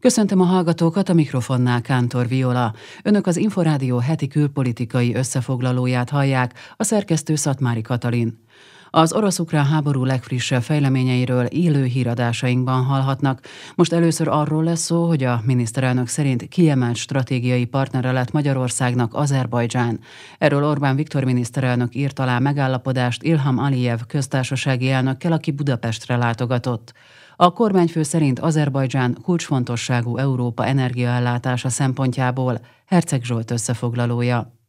Köszöntöm a hallgatókat a mikrofonnál Kántor Viola. Önök az Inforádió heti külpolitikai összefoglalóját hallják, a szerkesztő Szatmári Katalin. Az orosz-ukrán háború legfrissebb fejleményeiről élő híradásainkban hallhatnak. Most először arról lesz szó, hogy a miniszterelnök szerint kiemelt stratégiai partnere lett Magyarországnak Azerbajdzsán. Erről Orbán Viktor miniszterelnök írt alá megállapodást Ilham Aliyev köztársasági elnökkel, aki Budapestre látogatott. A kormányfő szerint Azerbajdzsán kulcsfontosságú Európa energiaellátása szempontjából Herceg Zsolt összefoglalója.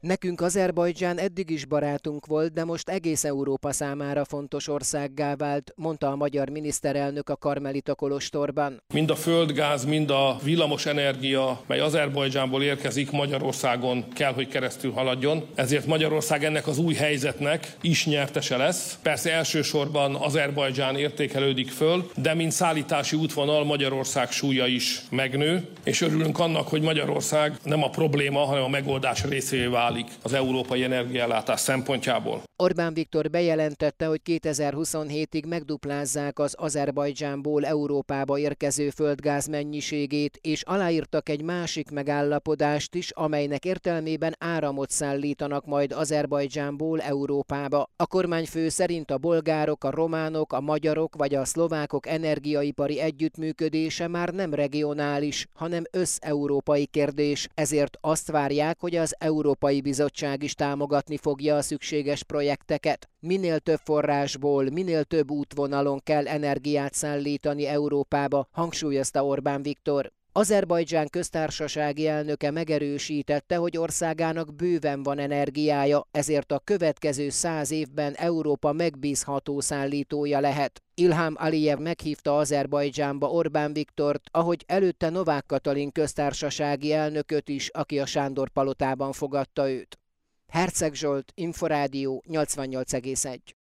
Nekünk Azerbajdzsán eddig is barátunk volt, de most egész Európa számára fontos országgá vált, mondta a magyar miniszterelnök a Karmelita Kolostorban. Mind a földgáz, mind a villamos energia, mely Azerbajdzsánból érkezik, Magyarországon kell, hogy keresztül haladjon. Ezért Magyarország ennek az új helyzetnek is nyertese lesz. Persze elsősorban Azerbajdzsán értékelődik föl, de mint szállítási útvonal Magyarország súlya is megnő, és örülünk annak, hogy Magyarország nem a probléma, hanem a megoldás részévé válik válik az európai energiállátás szempontjából. Orbán Viktor bejelentette, hogy 2027-ig megduplázzák az Azerbajdzsánból Európába érkező földgáz mennyiségét, és aláírtak egy másik megállapodást is, amelynek értelmében áramot szállítanak majd Azerbajdzsánból Európába. A kormányfő szerint a bolgárok, a románok, a magyarok vagy a szlovákok energiaipari együttműködése már nem regionális, hanem összeurópai kérdés, ezért azt várják, hogy az Európai Bizottság is támogatni fogja a szükséges projekteket. Minél több forrásból, minél több útvonalon kell energiát szállítani Európába, hangsúlyozta Orbán Viktor. Azerbajdzsán köztársasági elnöke megerősítette, hogy országának bőven van energiája, ezért a következő száz évben Európa megbízható szállítója lehet. Ilham Aliyev meghívta Azerbajdzsánba Orbán Viktort, ahogy előtte Novák Katalin köztársasági elnököt is, aki a Sándor palotában fogadta őt. Herceg Zsolt, Inforádió 88,1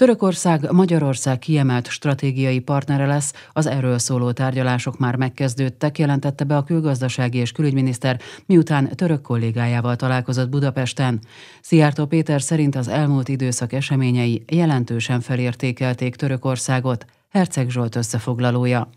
Törökország Magyarország kiemelt stratégiai partnere lesz, az erről szóló tárgyalások már megkezdődtek, jelentette be a külgazdasági és külügyminiszter, miután török kollégájával találkozott Budapesten. Szijjártó Péter szerint az elmúlt időszak eseményei jelentősen felértékelték Törökországot. Herceg Zsolt összefoglalója.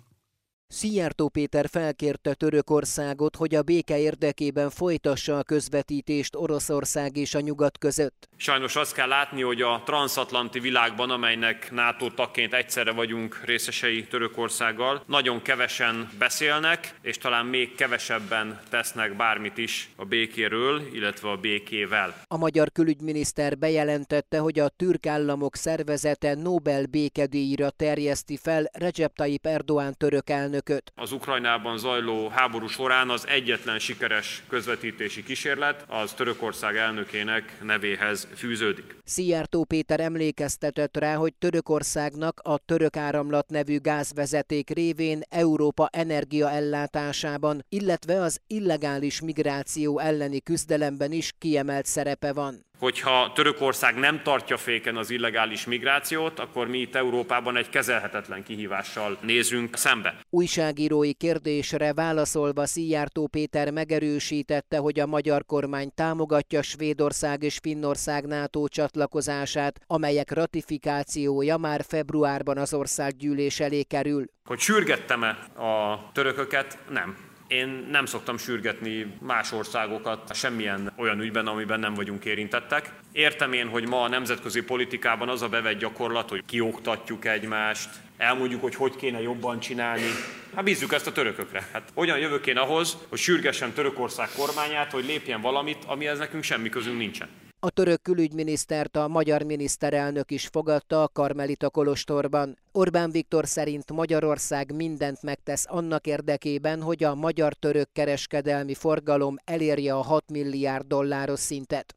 Szijjártó Péter felkérte Törökországot, hogy a béke érdekében folytassa a közvetítést Oroszország és a nyugat között. Sajnos azt kell látni, hogy a transatlanti világban, amelynek NATO tagként egyszerre vagyunk részesei Törökországgal, nagyon kevesen beszélnek, és talán még kevesebben tesznek bármit is a békéről, illetve a békével. A magyar külügyminiszter bejelentette, hogy a türk államok szervezete Nobel békedíjra terjeszti fel Recep Tayyip Erdoğan török elnök elnököt. Az Ukrajnában zajló háború során az egyetlen sikeres közvetítési kísérlet az Törökország elnökének nevéhez fűződik. Szijjártó Péter emlékeztetett rá, hogy Törökországnak a török áramlat nevű gázvezeték révén Európa energiaellátásában, illetve az illegális migráció elleni küzdelemben is kiemelt szerepe van hogyha Törökország nem tartja féken az illegális migrációt, akkor mi itt Európában egy kezelhetetlen kihívással nézünk szembe. Újságírói kérdésre válaszolva Szijjártó Péter megerősítette, hogy a magyar kormány támogatja Svédország és Finnország NATO csatlakozását, amelyek ratifikációja már februárban az országgyűlés elé kerül. Hogy sürgettem-e a törököket? Nem én nem szoktam sürgetni más országokat semmilyen olyan ügyben, amiben nem vagyunk érintettek. Értem én, hogy ma a nemzetközi politikában az a bevett gyakorlat, hogy kioktatjuk egymást, elmondjuk, hogy hogy kéne jobban csinálni. Hát bízzuk ezt a törökökre. Hát hogyan jövök én ahhoz, hogy sürgessen Törökország kormányát, hogy lépjen valamit, amihez nekünk semmi közünk nincsen. A török külügyminisztert a magyar miniszterelnök is fogadta a Karmelita Kolostorban. Orbán Viktor szerint Magyarország mindent megtesz annak érdekében, hogy a magyar-török kereskedelmi forgalom elérje a 6 milliárd dolláros szintet.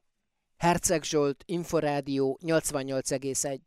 Herceg Zsolt, Inforádió 88,1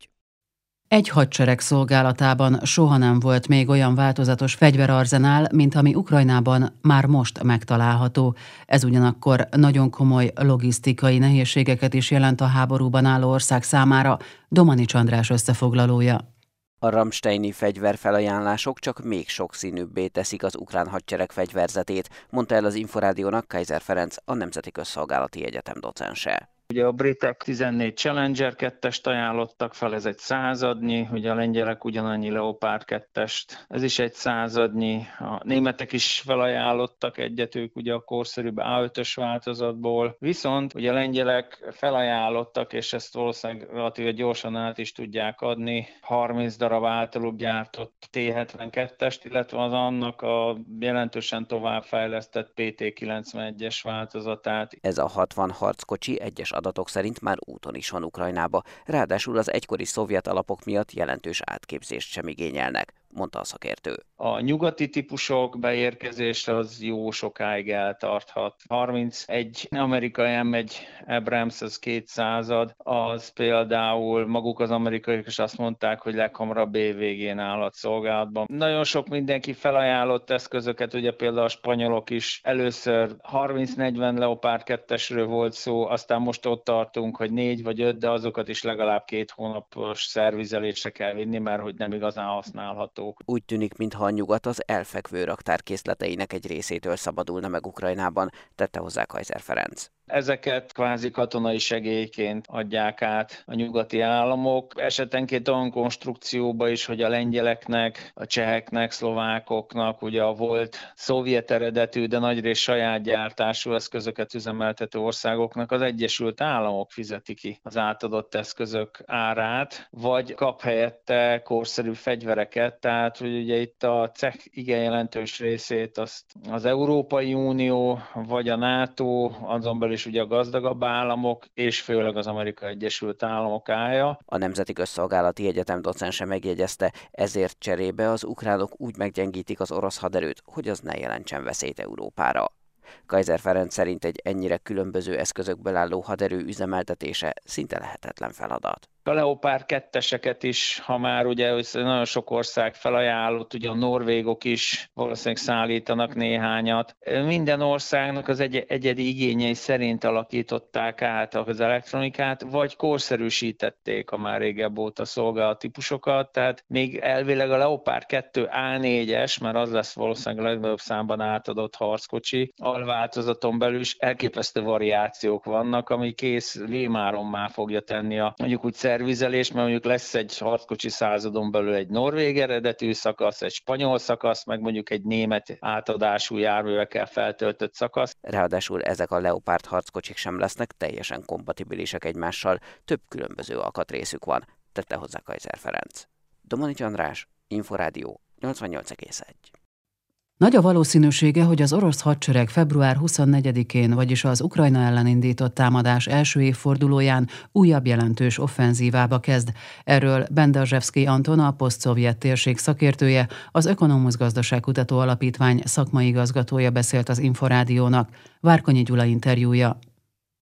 egy hadsereg szolgálatában soha nem volt még olyan változatos fegyverarzenál, mint ami Ukrajnában már most megtalálható. Ez ugyanakkor nagyon komoly logisztikai nehézségeket is jelent a háborúban álló ország számára, Domani Csandrás összefoglalója. A Ramsteini fegyverfelajánlások csak még sokszínűbbé teszik az ukrán hadsereg fegyverzetét, mondta el az Inforádiónak Kaiser Ferenc, a Nemzeti Közszolgálati Egyetem docense. Ugye a britek 14 Challenger 2-est ajánlottak fel, ez egy századnyi, ugye a lengyelek ugyanannyi Leopard 2-est, ez is egy századnyi. A németek is felajánlottak egyet, ők ugye a korszerűbb A5-ös változatból. Viszont ugye a lengyelek felajánlottak, és ezt valószínűleg relatíve gyorsan át is tudják adni, 30 darab általuk gyártott T72-est, illetve az annak a jelentősen továbbfejlesztett PT91-es változatát. Ez a 60 harckocsi egyes adatok szerint már úton is van Ukrajnába, ráadásul az egykori szovjet alapok miatt jelentős átképzést sem igényelnek mondta a szakértő. A nyugati típusok beérkezése az jó sokáig eltarthat. 31 amerikai M1 Abrams, az két század, az például maguk az amerikaiak is azt mondták, hogy leghamarabb évvégén állhat szolgálatban. Nagyon sok mindenki felajánlott eszközöket, ugye például a spanyolok is először 30-40 Leopard 2 volt szó, aztán most ott tartunk, hogy négy vagy öt, de azokat is legalább két hónapos szervizelésre kell vinni, mert hogy nem igazán használható hallgatók. Úgy tűnik, mintha a nyugat az elfekvő raktár készleteinek egy részétől szabadulna meg Ukrajnában, tette hozzá Kaiser Ferenc. Ezeket kvázi katonai segélyként adják át a nyugati államok. Esetenként olyan konstrukcióba is, hogy a lengyeleknek, a cseheknek, szlovákoknak, ugye a volt szovjet eredetű, de nagyrészt saját gyártású eszközöket üzemeltető országoknak az Egyesült Államok fizeti ki az átadott eszközök árát, vagy kap helyette korszerű fegyvereket, tehát hogy ugye itt a CEH igen jelentős részét azt az Európai Unió, vagy a NATO, azon belül is ugye a gazdagabb államok, és főleg az Amerikai Egyesült Államok állja. A Nemzeti Közszolgálati Egyetem docense megjegyezte, ezért cserébe az ukránok úgy meggyengítik az orosz haderőt, hogy az ne jelentsen veszélyt Európára. Kaiser Ferenc szerint egy ennyire különböző eszközökből álló haderő üzemeltetése szinte lehetetlen feladat a Leopard ketteseket is, ha már ugye nagyon sok ország felajánlott, ugye a norvégok is valószínűleg szállítanak néhányat. Minden országnak az egy- egyedi igényei szerint alakították át az elektronikát, vagy korszerűsítették a már régebb óta szolgált típusokat, tehát még elvileg a Leopard 2 A4-es, mert az lesz valószínűleg a legnagyobb számban átadott harckocsi, alváltozaton belül is elképesztő variációk vannak, ami kész lémáron már fogja tenni a mondjuk úgy szervizelés, mert mondjuk lesz egy harckocsi századon belül egy norvég eredetű szakasz, egy spanyol szakasz, meg mondjuk egy német átadású járművekkel feltöltött szakasz. Ráadásul ezek a Leopard harckocsik sem lesznek teljesen kompatibilisek egymással, több különböző alkatrészük van, tette hozzá Kaiser Ferenc. Domanics András, Inforádió 88,1. Nagy a valószínűsége, hogy az orosz hadsereg február 24-én, vagyis az Ukrajna ellen indított támadás első évfordulóján újabb jelentős offenzívába kezd. Erről Bendazsevszki Anton, a posztszovjet térség szakértője, az Ökonomusz Gazdaságkutató Alapítvány szakmai igazgatója beszélt az Inforádiónak. Várkonyi Gyula interjúja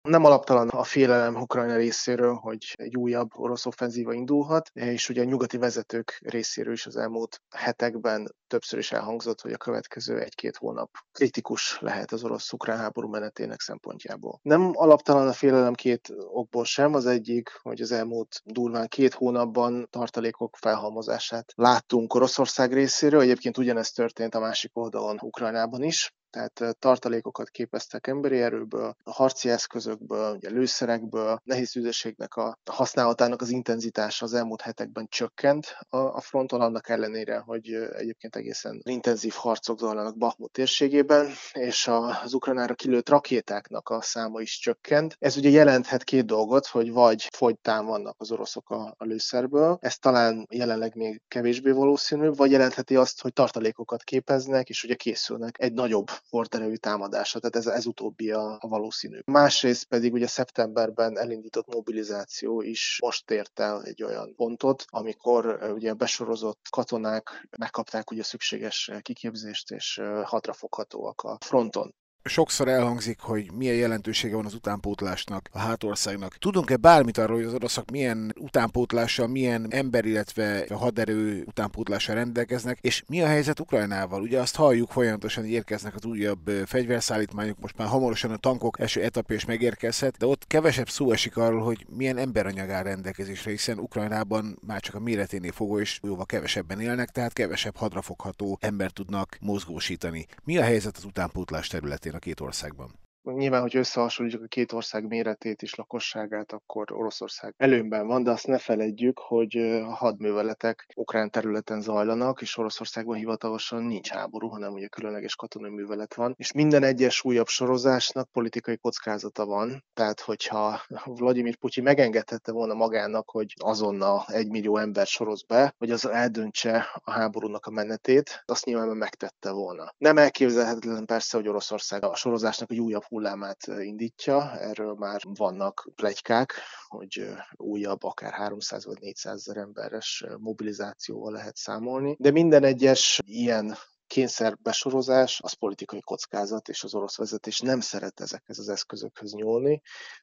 nem alaptalan a félelem Ukrajna részéről, hogy egy újabb orosz offenzíva indulhat, és ugye a nyugati vezetők részéről is az elmúlt hetekben többször is elhangzott, hogy a következő egy-két hónap kritikus lehet az orosz-ukrán háború menetének szempontjából. Nem alaptalan a félelem két okból sem. Az egyik, hogy az elmúlt durván két hónapban tartalékok felhalmozását láttunk Oroszország részéről. Egyébként ugyanezt történt a másik oldalon Ukrajnában is tehát tartalékokat képeztek emberi erőből, a harci eszközökből, ugye lőszerekből, nehéz üzeségnek a használatának az intenzitása az elmúlt hetekben csökkent a fronton, annak ellenére, hogy egyébként egészen intenzív harcok zajlanak Bahmut térségében, és az ukránára kilőtt rakétáknak a száma is csökkent. Ez ugye jelenthet két dolgot, hogy vagy fogytán vannak az oroszok a, a lőszerből, ez talán jelenleg még kevésbé valószínű, vagy jelentheti azt, hogy tartalékokat képeznek, és ugye készülnek egy nagyobb horderejű támadása, tehát ez, ez utóbbi a, a valószínű. Másrészt pedig ugye szeptemberben elindított mobilizáció is most ért el egy olyan pontot, amikor ugye besorozott katonák megkapták ugye szükséges kiképzést, és hatrafoghatóak a fronton sokszor elhangzik, hogy milyen jelentősége van az utánpótlásnak a hátországnak. Tudunk-e bármit arról, hogy az oroszok milyen utánpótlással, milyen ember, illetve haderő utánpótlással rendelkeznek, és mi a helyzet Ukrajnával? Ugye azt halljuk folyamatosan, érkeznek az újabb fegyverszállítmányok, most már hamarosan a tankok első etapja is megérkezhet, de ott kevesebb szó esik arról, hogy milyen emberanyag áll rendelkezésre, hiszen Ukrajnában már csak a méreténél fogva is jóval kevesebben élnek, tehát kevesebb hadrafogható ember tudnak mozgósítani. Mi a helyzet az utánpótlás területén? A két országban? Nyilván, hogy összehasonlítjuk a két ország méretét és lakosságát, akkor Oroszország előnyben van, de azt ne feledjük, hogy a hadműveletek ukrán területen zajlanak, és Oroszországban hivatalosan nincs háború, hanem ugye különleges katonai művelet van, és minden egyes újabb sorozásnak politikai kockázata van. Tehát, hogyha Vladimir Putyin megengedhette volna magának, hogy azonnal egy millió ember soroz be, hogy az eldöntse a háborúnak a menetét, azt nyilván megtette volna. Nem elképzelhetetlen persze, hogy Oroszország a sorozásnak egy újabb hullámát indítja, erről már vannak plegykák, hogy újabb, akár 300 vagy 400 ezer emberes mobilizációval lehet számolni. De minden egyes ilyen kényszerbesorozás az politikai kockázat, és az orosz vezetés nem szeret ezekhez az eszközökhöz nyúlni.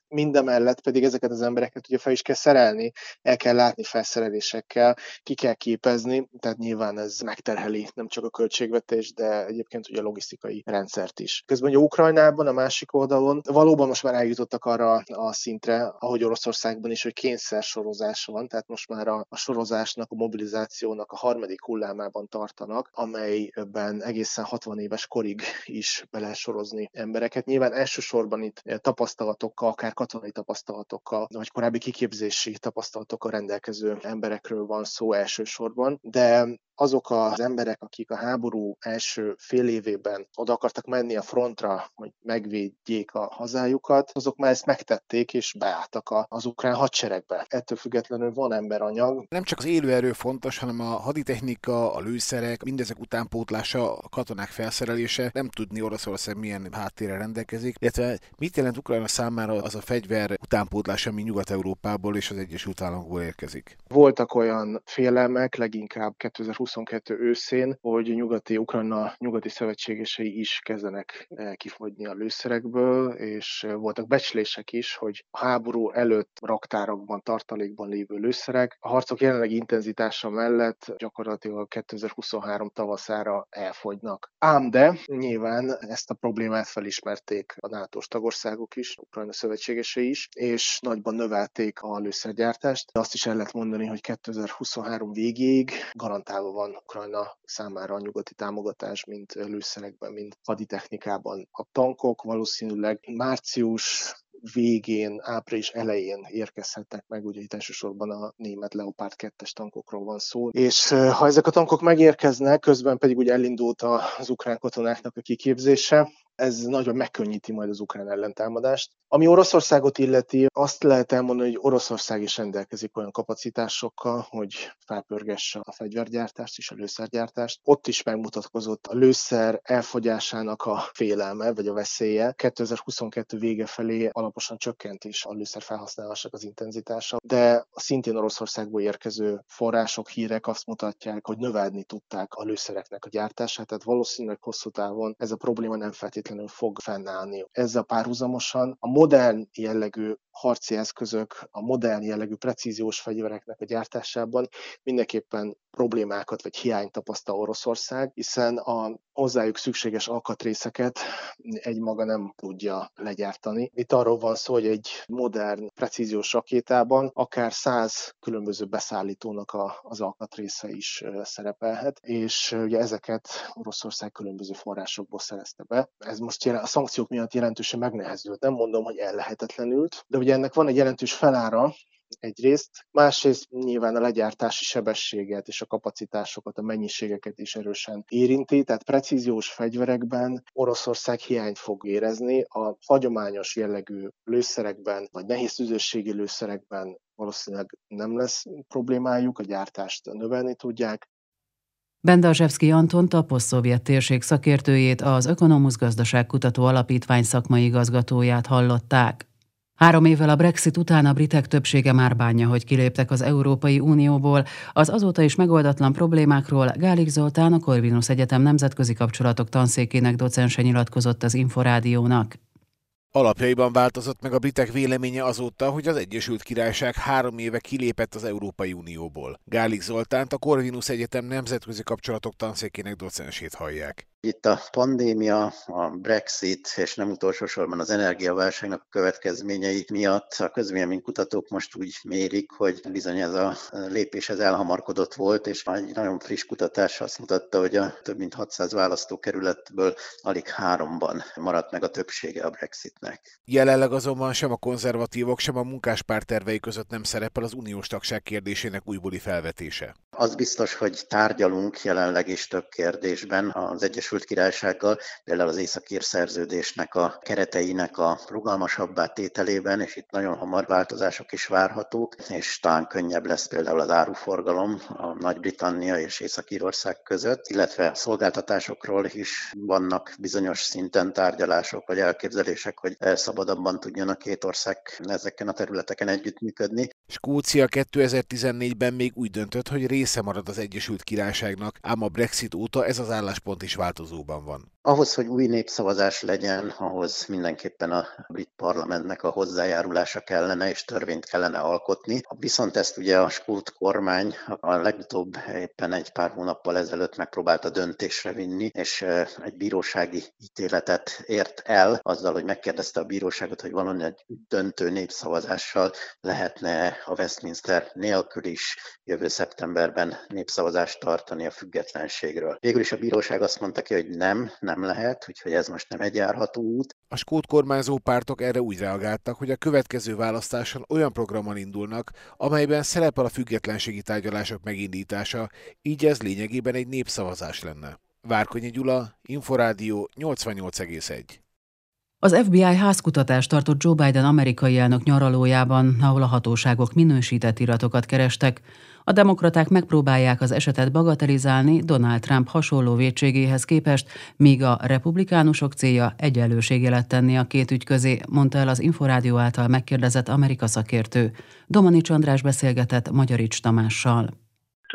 Mindemellett pedig ezeket az embereket ugye fel is kell szerelni, el kell látni felszerelésekkel, ki kell képezni, tehát nyilván ez megterheli nem csak a költségvetés, de egyébként ugye a logisztikai rendszert is. Közben ugye Ukrajnában, a másik oldalon valóban most már eljutottak arra a szintre, ahogy Oroszországban is, hogy kényszer sorozás van, tehát most már a, a sorozásnak, a mobilizációnak a harmadik hullámában tartanak, amely ebben egészen 60 éves korig is be lehet sorozni embereket. Nyilván elsősorban itt tapasztalatokkal, akár katonai tapasztalatokkal, vagy korábbi kiképzési tapasztalatokkal rendelkező emberekről van szó elsősorban, de azok az emberek, akik a háború első fél évében oda akartak menni a frontra, hogy megvédjék a hazájukat, azok már ezt megtették és beálltak az ukrán hadseregbe. Ettől függetlenül van emberanyag. Nem csak az élőerő fontos, hanem a haditechnika, a lőszerek, mindezek utánpótlása, a katonák felszerelése. Nem tudni Oroszország milyen háttérre rendelkezik, illetve mit jelent Ukrajna számára az a fegyver utánpótlás, ami Nyugat-Európából és az Egyesült Államokból érkezik. Voltak olyan félelmek, leginkább 2020 2022 őszén, hogy nyugati Ukrajna nyugati szövetségesei is kezdenek eh, kifogyni a lőszerekből, és eh, voltak becslések is, hogy a háború előtt raktárakban, tartalékban lévő lőszerek a harcok jelenlegi intenzitása mellett gyakorlatilag 2023 tavaszára elfogynak. Ám de nyilván ezt a problémát felismerték a nato tagországok is, Ukrajna szövetségesei is, és nagyban növelték a lőszergyártást. Azt is el lehet mondani, hogy 2023 végéig garantálva van Ukrajna számára a nyugati támogatás, mint lőszerekben, mint haditechnikában. A tankok valószínűleg március végén, április elején érkezhetnek meg, ugye itt elsősorban a német Leopard 2-es tankokról van szó. És ha ezek a tankok megérkeznek, közben pedig ugye elindult az ukrán katonáknak a kiképzése, ez nagyon megkönnyíti majd az ukrán ellentámadást. Ami Oroszországot illeti, azt lehet elmondani, hogy Oroszország is rendelkezik olyan kapacitásokkal, hogy felpörgesse a fegyvergyártást és a lőszergyártást. Ott is megmutatkozott a lőszer elfogyásának a félelme, vagy a veszélye. 2022 vége felé alaposan csökkent is a lőszer felhasználásnak az intenzitása, de a szintén Oroszországból érkező források, hírek azt mutatják, hogy növelni tudták a lőszereknek a gyártását, tehát valószínűleg hosszú távon ez a probléma nem feltétlenül fog fennállni. Ezzel párhuzamosan a modern jellegű harci eszközök, a modern jellegű precíziós fegyvereknek a gyártásában mindenképpen problémákat vagy hiányt tapasztal Oroszország, hiszen a hozzájuk szükséges alkatrészeket egymaga nem tudja legyártani. Itt arról van szó, hogy egy modern precíziós rakétában akár száz különböző beszállítónak a, az alkatrésze is szerepelhet, és ugye ezeket Oroszország különböző forrásokból szerezte be. Ez most a szankciók miatt jelentősen megnehezült. Nem mondom, hogy ellehetetlenült, de ugye ennek van egy jelentős felára, egyrészt, másrészt nyilván a legyártási sebességet és a kapacitásokat, a mennyiségeket is erősen érinti, tehát precíziós fegyverekben Oroszország hiányt fog érezni, a hagyományos jellegű lőszerekben, vagy nehéz tüzőségi lőszerekben valószínűleg nem lesz problémájuk, a gyártást növelni tudják, Bendazsevszki Antont, a posztszovjet térség szakértőjét, az Ökonomusz Gazdaságkutató Alapítvány szakmai igazgatóját hallották. Három évvel a Brexit után a britek többsége már bánja, hogy kiléptek az Európai Unióból. Az azóta is megoldatlan problémákról Gálik Zoltán, a Corvinus Egyetem nemzetközi kapcsolatok tanszékének docense nyilatkozott az Inforádiónak. Alapjaiban változott meg a britek véleménye azóta, hogy az Egyesült Királyság három éve kilépett az Európai Unióból. Gálik Zoltánt, a Corvinus Egyetem nemzetközi kapcsolatok tanszékének docensét hallják. Itt a pandémia, a Brexit és nem utolsó sorban az energiaválságnak a következményei miatt a közvéleménykutatók most úgy mérik, hogy bizony ez a lépés ez elhamarkodott volt, és egy nagyon friss kutatás azt mutatta, hogy a több mint 600 választókerületből alig háromban maradt meg a többsége a Brexitnek. Jelenleg azonban sem a konzervatívok, sem a munkáspárt tervei között nem szerepel az uniós tagság kérdésének újbóli felvetése. Az biztos, hogy tárgyalunk jelenleg is több kérdésben az Egyesült Királysággal, például az északír szerződésnek a kereteinek a rugalmasabbá tételében, és itt nagyon hamar változások is várhatók, és talán könnyebb lesz például az áruforgalom a Nagy-Britannia és Észak-Írország között, illetve szolgáltatásokról is vannak bizonyos szinten tárgyalások vagy elképzelések, hogy szabadabban tudjon a két ország ezeken a területeken együttműködni. Skócia 2014-ben még úgy döntött, hogy része marad az Egyesült Királyságnak, ám a Brexit óta ez az álláspont is változóban van. Ahhoz, hogy új népszavazás legyen, ahhoz mindenképpen a brit parlamentnek a hozzájárulása kellene, és törvényt kellene alkotni. Viszont ezt ugye a skót kormány a legutóbb éppen egy pár hónappal ezelőtt megpróbálta döntésre vinni, és egy bírósági ítéletet ért el, azzal, hogy megkérdezte a bíróságot, hogy valami egy döntő népszavazással lehetne a Westminster nélkül is jövő szeptemberben népszavazást tartani a függetlenségről. Végül is a bíróság azt mondta ki, hogy nem, nem lehet, úgyhogy ez most nem egy járható út. A skót kormányzó pártok erre úgy reagáltak, hogy a következő választáson olyan programon indulnak, amelyben szerepel a függetlenségi tárgyalások megindítása, így ez lényegében egy népszavazás lenne. Várkonyi Gyula, Inforádió 88,1. Az FBI házkutatást tartott Joe Biden amerikai elnök nyaralójában, ahol a hatóságok minősített iratokat kerestek. A demokraták megpróbálják az esetet bagatelizálni Donald Trump hasonló vétségéhez képest, míg a republikánusok célja egyenlőségé lett tenni a két ügy közé, mondta el az Inforádió által megkérdezett Amerika szakértő. Domanics András beszélgetett Magyarics Tamással.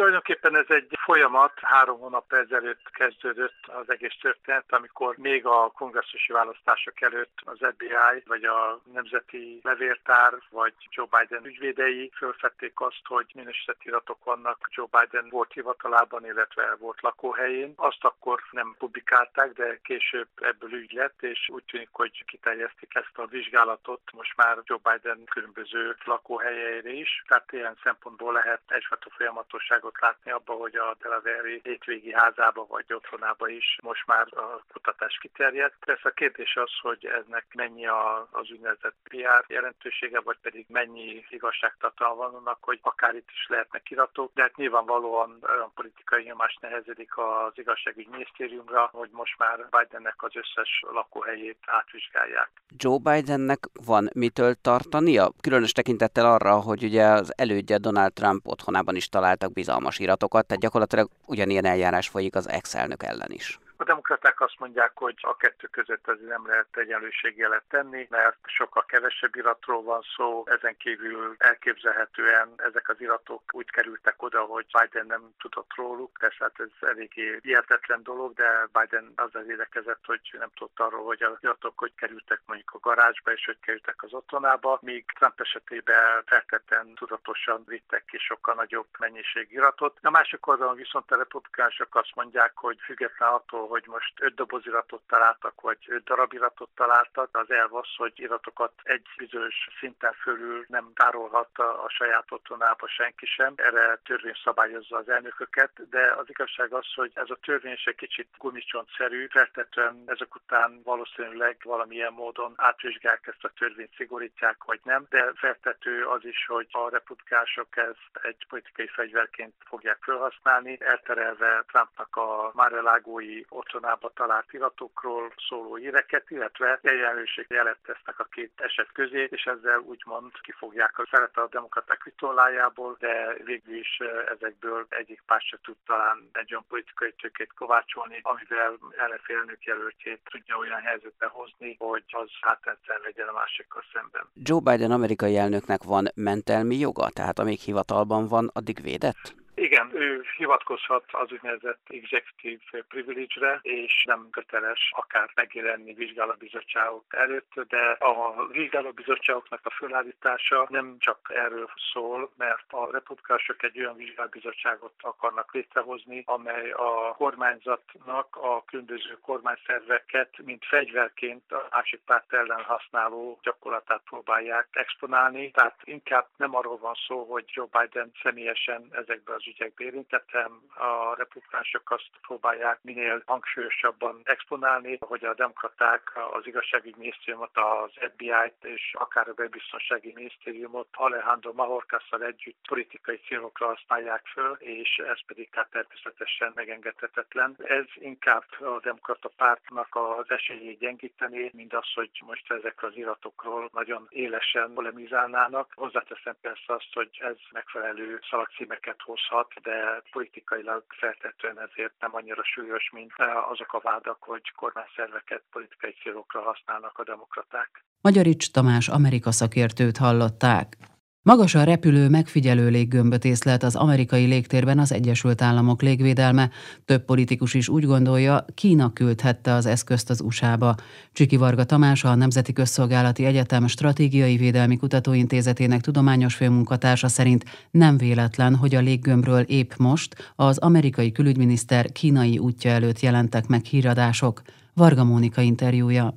Tulajdonképpen ez egy folyamat, három hónap ezelőtt kezdődött az egész történet, amikor még a kongresszusi választások előtt az FBI, vagy a Nemzeti Levértár, vagy Joe Biden ügyvédei fölfedték azt, hogy minősített iratok vannak Joe Biden volt hivatalában, illetve volt lakóhelyén. Azt akkor nem publikálták, de később ebből ügy lett, és úgy tűnik, hogy kiterjesztik ezt a vizsgálatot most már Joe Biden különböző lakóhelyeire is. Tehát ilyen szempontból lehet egyfajta folyamatosságot tudok látni abba, hogy a Delaware hétvégi házába vagy otthonába is most már a kutatás kiterjedt. Persze a kérdés az, hogy ennek mennyi a, az úgynevezett PR jelentősége, vagy pedig mennyi igazságtartalma van annak, hogy akár itt is lehetnek iratok, de hát nyilvánvalóan olyan politikai nyomás nehezedik az igazságügy minisztériumra, hogy most már Bidennek az összes lakóhelyét átvizsgálják. Joe Bidennek van mitől tartania? Különös tekintettel arra, hogy ugye az elődje Donald Trump otthonában is találtak bizalmat hatalmas iratokat, tehát gyakorlatilag ugyanilyen eljárás folyik az ex-elnök ellen is. Demokraták azt mondják, hogy a kettő között ez nem lehet egyenlőségjelet tenni, mert sokkal kevesebb iratról van szó, ezen kívül elképzelhetően ezek az iratok úgy kerültek oda, hogy Biden nem tudott róluk, persze hát ez eléggé hihetetlen dolog, de Biden azzal védekezett, hogy nem tudott arról, hogy az iratok hogy kerültek mondjuk a garázsba, és hogy kerültek az otthonába, míg Trump esetében feltetten tudatosan vittek ki sokkal nagyobb mennyiség iratot. A másik oldalon viszont a republikánusok azt mondják, hogy független attól, hogy most öt doboz iratot találtak, vagy öt darab iratot találtak. Az elv az, hogy iratokat egy bizonyos szinten fölül nem tárolhat a, a saját otthonába senki sem. Erre törvény szabályozza az elnököket, de az igazság az, hogy ez a törvény egy kicsit gumicsontszerű, feltetően ezek után valószínűleg valamilyen módon átvizsgálják ezt a törvényt, szigorítják, vagy nem, de feltető az is, hogy a republikások ezt egy politikai fegyverként fogják felhasználni, elterelve Trumpnak a márelágói otthonába talált iratokról szóló íreket, illetve egyenlőség jelet tesznek a két eset közé, és ezzel úgymond kifogják a szeret a demokraták vitollájából, de végül is ezekből egyik párt se tud talán egy olyan politikai tőkét kovácsolni, amivel ellenfélnök jelöltjét tudja olyan helyzetbe hozni, hogy az hátrányszer legyen a másikkal szemben. Joe Biden amerikai elnöknek van mentelmi joga, tehát amíg hivatalban van, addig védett? Igen, ő hivatkozhat az úgynevezett executive privilege-re, és nem köteles akár megjelenni vizsgálóbizottságok előtt, de a vizsgálóbizottságoknak a fölállítása nem csak erről szól, mert a republikások egy olyan vizsgálóbizottságot akarnak létrehozni, amely a kormányzatnak a különböző kormányszerveket, mint fegyverként a másik párt ellen használó gyakorlatát próbálják exponálni. Tehát inkább nem arról van szó, hogy Joe Biden személyesen ezekbe az ügyekbe érintettem. A republikánusok azt próbálják minél hangsúlyosabban exponálni, hogy a demokraták az igazságügyi minisztériumot, az FBI-t és akár a belbiztonsági minisztériumot Alejandro Mahorkasszal együtt politikai célokra használják föl, és ez pedig hát természetesen megengedhetetlen. Ez inkább a demokrata pártnak az esélyét gyengíteni, mint az, hogy most ezek az iratokról nagyon élesen polemizálnának. Hozzáteszem persze azt, hogy ez megfelelő szalagcímeket hozhat, de politikailag feltetően ezért nem annyira súlyos, mint azok a vádak, hogy kormányszerveket politikai célokra használnak a demokraták. Magyarics Tamás Amerika szakértőt hallották. Magasan repülő megfigyelő léggömböt észlelt az amerikai légtérben az Egyesült Államok légvédelme. Több politikus is úgy gondolja, Kína küldhette az eszközt az USA-ba. Csiki Varga Tamás, a Nemzeti Közszolgálati Egyetem Stratégiai Védelmi Kutatóintézetének tudományos főmunkatársa szerint nem véletlen, hogy a léggömbről épp most az amerikai külügyminiszter kínai útja előtt jelentek meg híradások. Varga Mónika interjúja.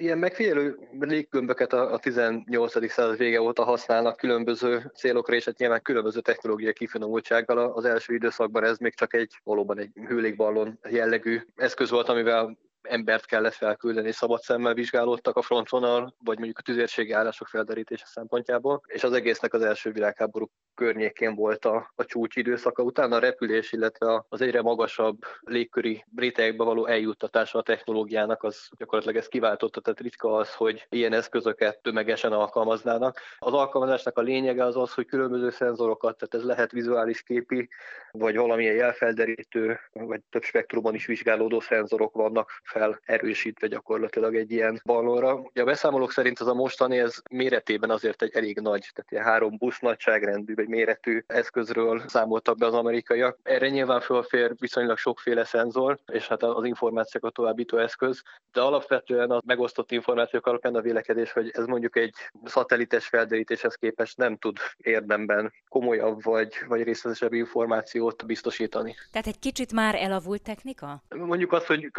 Ilyen megfigyelő léggömböket a 18. század vége óta használnak különböző célokra, és hát nyilván különböző technológiai kifinomultsággal. Az első időszakban ez még csak egy valóban egy hőlégballon jellegű eszköz volt, amivel embert kellett felküldeni, szabad szemmel vizsgálódtak a frontvonal, vagy mondjuk a tüzérségi állások felderítése szempontjából, és az egésznek az első világháború környékén volt a, a csúcs időszaka. Utána a repülés, illetve az egyre magasabb légköri rétegekbe való eljuttatása a technológiának, az gyakorlatilag ez kiváltotta, tehát ritka az, hogy ilyen eszközöket tömegesen alkalmaznának. Az alkalmazásnak a lényege az az, hogy különböző szenzorokat, tehát ez lehet vizuális képi, vagy valamilyen jelfelderítő, vagy több spektrumon is vizsgálódó szenzorok vannak fel erősítve gyakorlatilag egy ilyen ballonra. Ugye a beszámolók szerint az a mostani, ez méretében azért egy elég nagy, tehát ilyen három busz nagyságrendű vagy méretű eszközről számoltak be az amerikaiak. Erre nyilván fölfér viszonylag sokféle szenzor, és hát az információkat továbbító eszköz, de alapvetően az megosztott információk alapján a vélekedés, hogy ez mondjuk egy szatelites felderítéshez képest nem tud érdemben komolyabb vagy, vagy részletesebb információt biztosítani. Tehát egy kicsit már elavult technika? Mondjuk azt, hogy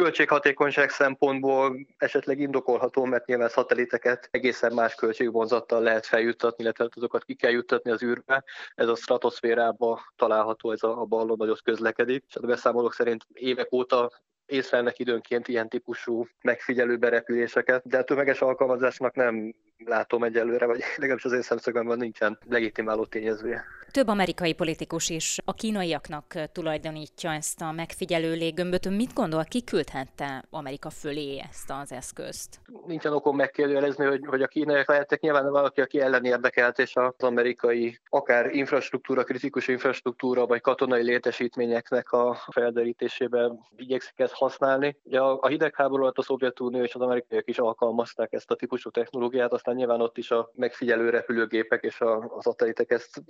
költséghatékonyság szempontból esetleg indokolható, mert nyilván szateliteket egészen más költségvonzattal lehet feljuttatni, illetve azokat ki kell juttatni az űrbe, ez a stratoszférába található, ez a, a ballon nagyot közlekedik, és a beszámolók szerint évek óta észlelnek időnként ilyen típusú megfigyelő berepüléseket, de a tömeges alkalmazásnak nem látom egyelőre, vagy legalábbis az én szemszögömben nincsen legitimáló tényezője. Több amerikai politikus is a kínaiaknak tulajdonítja ezt a megfigyelő léggömböt. Mit gondol, ki küldhette Amerika fölé ezt az eszközt? Nincsen okom megkérdőjelezni, hogy, hogy a kínaiak lehettek. Nyilván valaki, aki ellen érdekelt, és az amerikai akár infrastruktúra, kritikus infrastruktúra, vagy katonai létesítményeknek a felderítésében igyekszik ezt használni. Ugye a hidegháború alatt a Szovjetunió és az amerikaiak is alkalmazták ezt a típusú technológiát, aztán nyilván ott is a megfigyelő repülőgépek és a, a szatelitek ezt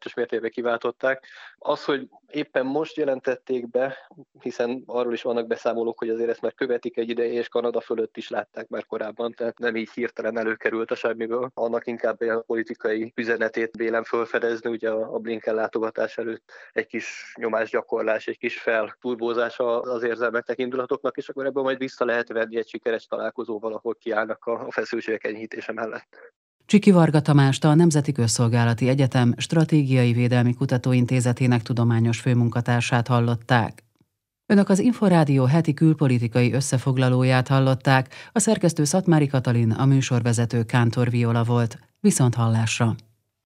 jelentős mértékben kiváltották. Az, hogy éppen most jelentették be, hiszen arról is vannak beszámolók, hogy azért ezt már követik egy ideje, és Kanada fölött is látták már korábban, tehát nem így hirtelen előkerült a semmiből. Annak inkább a politikai üzenetét vélem felfedezni, ugye a Blinken látogatás előtt egy kis nyomásgyakorlás, egy kis felturbózás az érzelmeknek, indulatoknak, és akkor ebből majd vissza lehet venni egy sikeres találkozóval, ahol kiállnak a feszültségek enyhítése mellett. Csiki Varga Tamást a Nemzeti Közszolgálati Egyetem Stratégiai Védelmi Kutatóintézetének tudományos főmunkatársát hallották. Önök az Inforádió heti külpolitikai összefoglalóját hallották, a szerkesztő Szatmári Katalin, a műsorvezető Kántor Viola volt. Viszont hallásra!